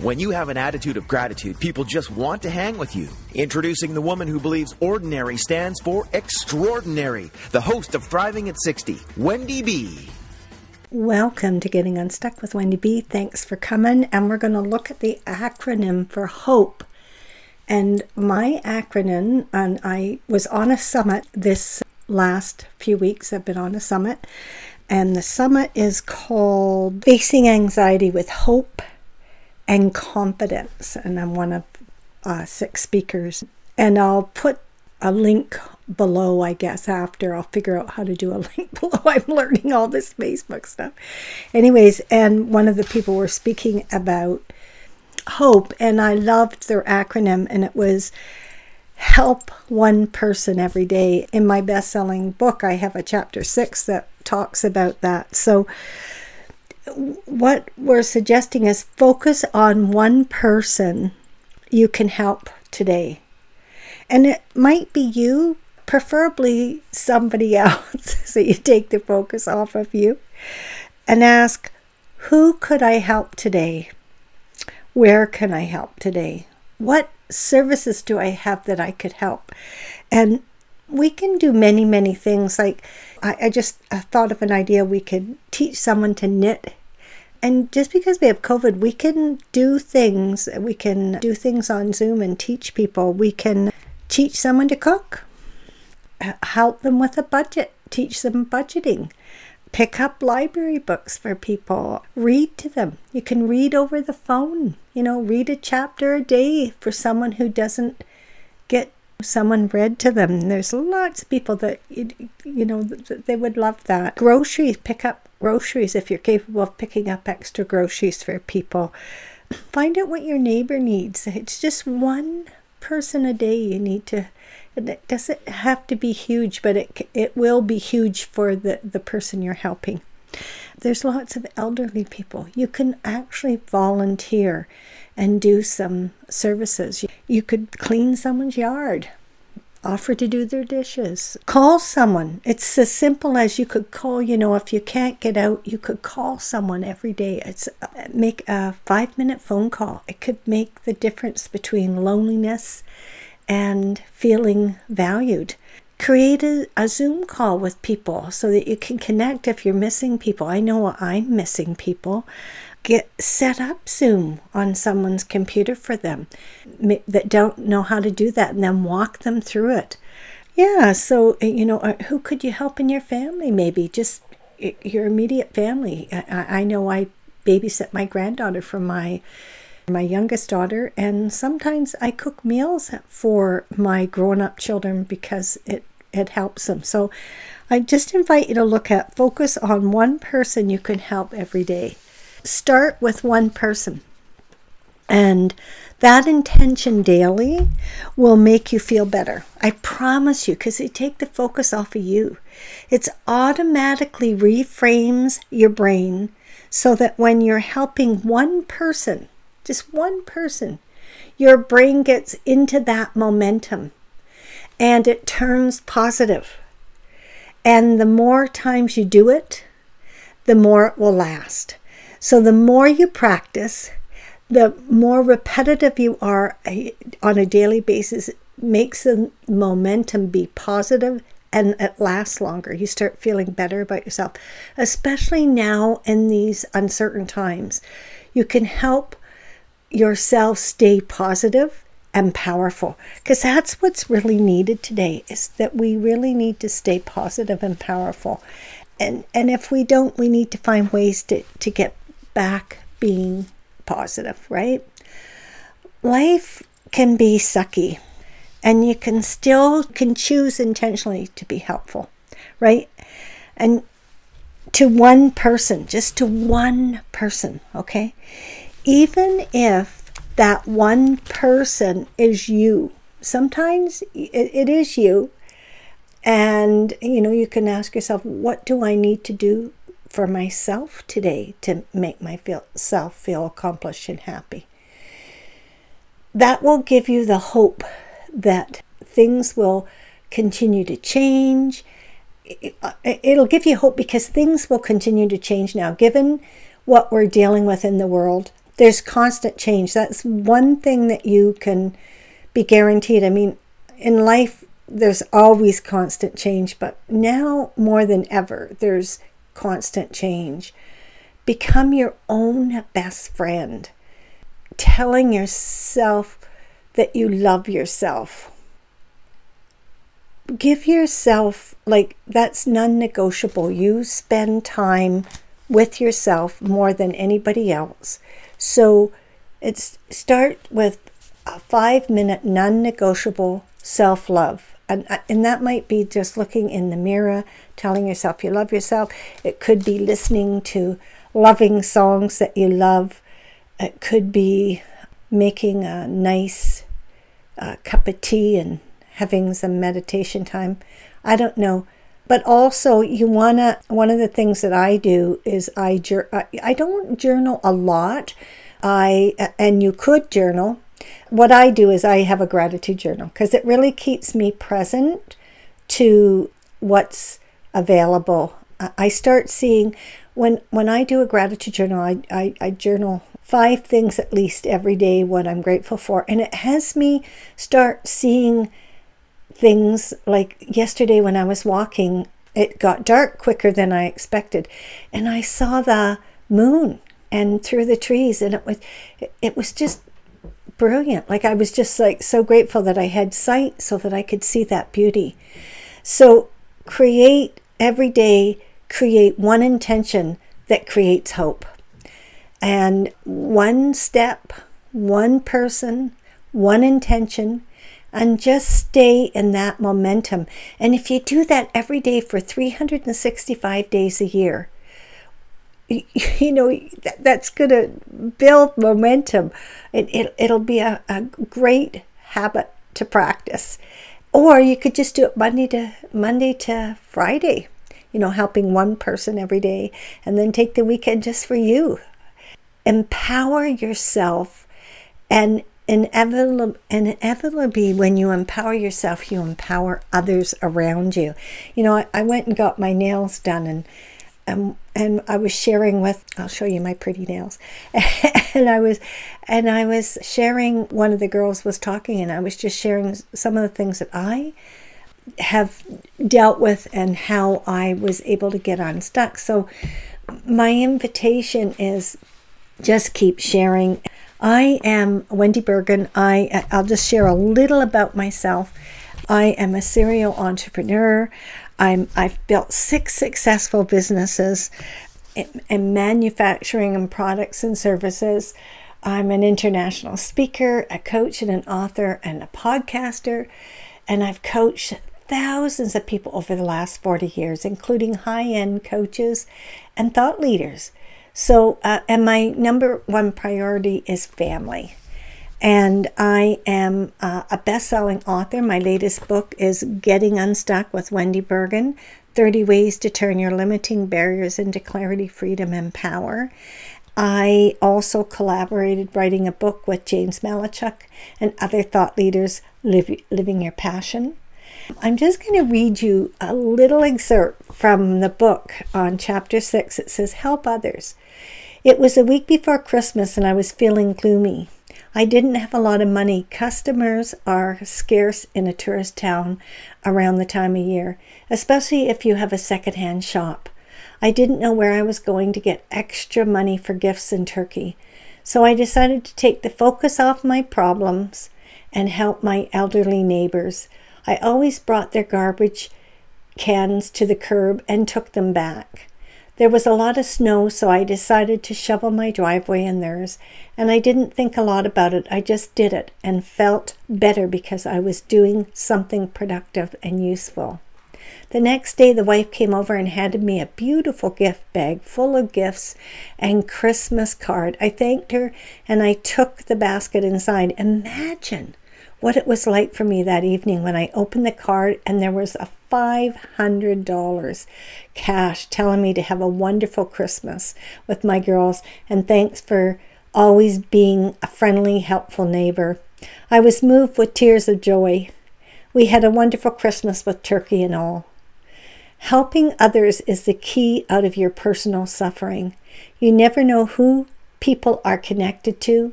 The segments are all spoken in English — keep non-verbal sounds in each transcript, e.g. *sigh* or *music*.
When you have an attitude of gratitude, people just want to hang with you. Introducing the woman who believes ordinary stands for extraordinary, the host of Thriving at 60, Wendy B. Welcome to Getting Unstuck with Wendy B. Thanks for coming. And we're going to look at the acronym for HOPE. And my acronym, and I was on a summit this last few weeks, I've been on a summit. And the summit is called Facing Anxiety with Hope and confidence. And I'm one of uh, six speakers. And I'll put a link below, I guess, after I'll figure out how to do a *laughs* link below. I'm learning all this Facebook stuff. Anyways, and one of the people were speaking about hope, and I loved their acronym, and it was help one person every day. In my best selling book, I have a chapter six that talks about that. So, what we're suggesting is focus on one person you can help today. And it might be you, preferably somebody *laughs* else. so you take the focus off of you and ask, Who could I help today? Where can I help today? What services do I have that I could help? And we can do many, many things. Like, I, I just I thought of an idea we could teach someone to knit and just because we have COVID, we can do things. We can do things on Zoom and teach people. We can teach someone to cook, help them with a budget, teach them budgeting, pick up library books for people, read to them. You can read over the phone, you know, read a chapter a day for someone who doesn't get someone read to them. There's lots of people that, you know, they would love that. Groceries, pick up groceries if you're capable of picking up extra groceries for people. Find out what your neighbor needs. It's just one person a day you need to it doesn't have to be huge but it it will be huge for the the person you're helping there's lots of elderly people you can actually volunteer and do some services you could clean someone's yard offer to do their dishes. Call someone. It's as simple as you could call you know if you can't get out you could call someone every day. It's uh, make a 5 minute phone call. It could make the difference between loneliness and feeling valued. Create a, a zoom call with people so that you can connect if you're missing people. I know i'm missing people get set up Zoom on someone's computer for them that don't know how to do that and then walk them through it. Yeah, so you know, uh, who could you help in your family? Maybe just your immediate family. I, I know I babysit my granddaughter for my my youngest daughter, and sometimes I cook meals for my grown up children because it it helps them. So I just invite you to look at focus on one person you can help every day. Start with one person. And that intention daily will make you feel better. I promise you, because it take the focus off of you. It's automatically reframes your brain so that when you're helping one person, just one person, your brain gets into that momentum and it turns positive. And the more times you do it, the more it will last. So the more you practice, the more repetitive you are eh, on a daily basis, makes the momentum be positive and it lasts longer. You start feeling better about yourself, especially now in these uncertain times. You can help yourself stay positive and powerful because that's what's really needed today is that we really need to stay positive and powerful and and if we don't, we need to find ways to, to get back being positive, right? Life can be sucky and you can still can choose intentionally to be helpful, right? And to one person, just to one person, okay? Even if that one person is you, sometimes it, it is you. And, you know, you can ask yourself, what do I need to do for myself today to make myself feel accomplished and happy? That will give you the hope that things will continue to change it'll give you hope because things will continue to change now. Given what we're dealing with in the world, there's constant change. That's one thing that you can be guaranteed. I mean, in life, there's always constant change, but now more than ever, there's constant change. Become your own best friend, telling yourself that you love yourself. Give yourself like that's non-negotiable. You spend time with yourself more than anybody else. So it's start with a five minute non-negotiable self-love and, and that might be just looking in the mirror telling yourself you love yourself it could be listening to loving songs that you love it could be making a nice uh, cup of tea and having some meditation time. I don't know. But also, you want to, one of the things that I do is I, I don't journal a lot. I, and you could journal. What I do is I have a gratitude journal because it really keeps me present to what's available. I start seeing when when I do a gratitude journal, I, I, I journal five things at least every day what I'm grateful for. And it has me start seeing things like yesterday when I was walking, it got dark quicker than I expected, and I saw the moon and through the trees, and it was it was just brilliant. Like I was just like so grateful that I had sight so that I could see that beauty. So create every day, create one intention that creates hope. And one step, one person, one intention and just stay in that momentum. And if you do that every day for 365 days a year, *laughs* you know that's going to build momentum. It, it, it'll be a, a great habit to practice. Or you could just do it monday to monday to friday you know helping one person every day and then take the weekend just for you. Empower yourself and inevitably, inevitably, when you empower yourself, you empower others around you. You know, I, I went and got my nails done, and um, and I was sharing with. I'll show you my pretty nails, *laughs* and I was, and I was sharing. One of the girls was talking, and I was just sharing some of the things that I have dealt with and how I was able to get unstuck. So, my invitation is just keep sharing I am Wendy Bergen. I, I'll just share a little about myself. I am a serial entrepreneur. I'm, I've built six successful businesses in, in manufacturing and products and services. I'm an international speaker, a coach, and an author, and a podcaster. And I've coached thousands of people over the last 40 years, including high end coaches and thought leaders. So, uh, and my number one priority is family. And I am uh, a best selling author. My latest book is Getting Unstuck with Wendy Bergen 30 Ways to Turn Your Limiting Barriers into Clarity, Freedom, and Power. I also collaborated writing a book with James Malachuk and other thought leaders, Living Your Passion. I'm just going to read you a little excerpt from the book on chapter 6. It says, Help others. It was a week before Christmas and I was feeling gloomy. I didn't have a lot of money. Customers are scarce in a tourist town around the time of year, especially if you have a secondhand shop. I didn't know where I was going to get extra money for gifts in Turkey, so I decided to take the focus off my problems and help my elderly neighbors. I always brought their garbage cans to the curb and took them back. There was a lot of snow, so I decided to shovel my driveway and theirs, and I didn't think a lot about it. I just did it and felt better because I was doing something productive and useful. The next day, the wife came over and handed me a beautiful gift bag full of gifts and Christmas card. I thanked her and I took the basket inside. Imagine what it was like for me that evening when I opened the card and there was a $500 cash telling me to have a wonderful Christmas with my girls and thanks for always being a friendly, helpful neighbor. I was moved with tears of joy. We had a wonderful Christmas with turkey and all. Helping others is the key out of your personal suffering. You never know who people are connected to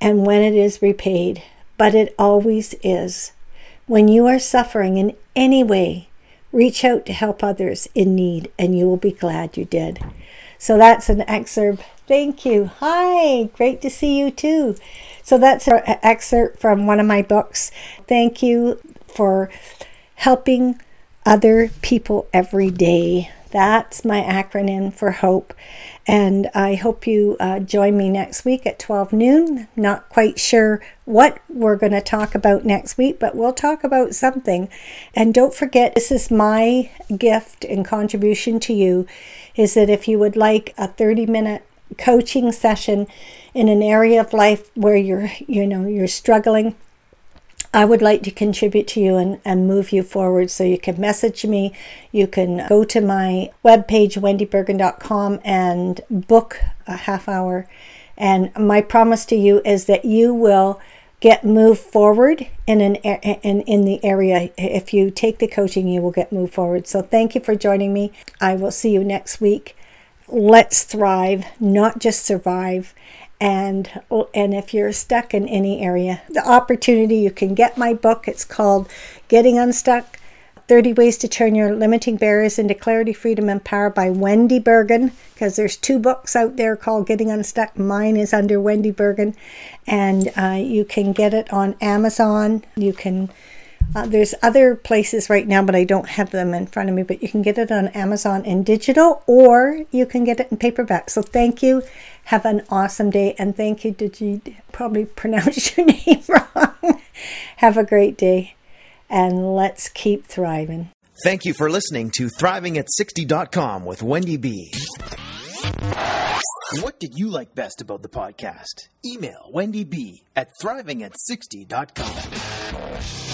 and when it is repaid, but it always is. When you are suffering in any way, reach out to help others in need, and you will be glad you did. So that's an excerpt. Thank you. Hi, great to see you too. So that's an excerpt from one of my books. Thank you for helping other people every day. That's my acronym for HOPE. And I hope you uh, join me next week at 12 noon. Not quite sure what we're going to talk about next week, but we'll talk about something. And don't forget, this is my gift and contribution to you is that if you would like a 30 minute coaching session in an area of life where you're, you know, you're struggling, I would like to contribute to you and, and move you forward. So you can message me. You can go to my webpage, wendybergen.com, and book a half hour. And my promise to you is that you will get moved forward in an in, in the area. If you take the coaching, you will get moved forward. So thank you for joining me. I will see you next week. Let's thrive, not just survive and and if you're stuck in any area the opportunity you can get my book. It's called getting unstuck 30 ways to turn your limiting barriers into clarity freedom and power by wendy bergen because there's two books out there called getting unstuck. Mine is under wendy bergen. And uh, you can get it on amazon. You can uh, there's other places right now, but I don't have them in front of me. But you can get it on Amazon in digital or you can get it in paperback. So thank you. Have an awesome day. And thank you. Did you probably *laughs* pronounce your name wrong? have a great day. And let's keep thriving. Thank you for listening to Thriving at 60.com with Wendy B. What did you like best about the podcast? Email Wendy B at thriving60.com.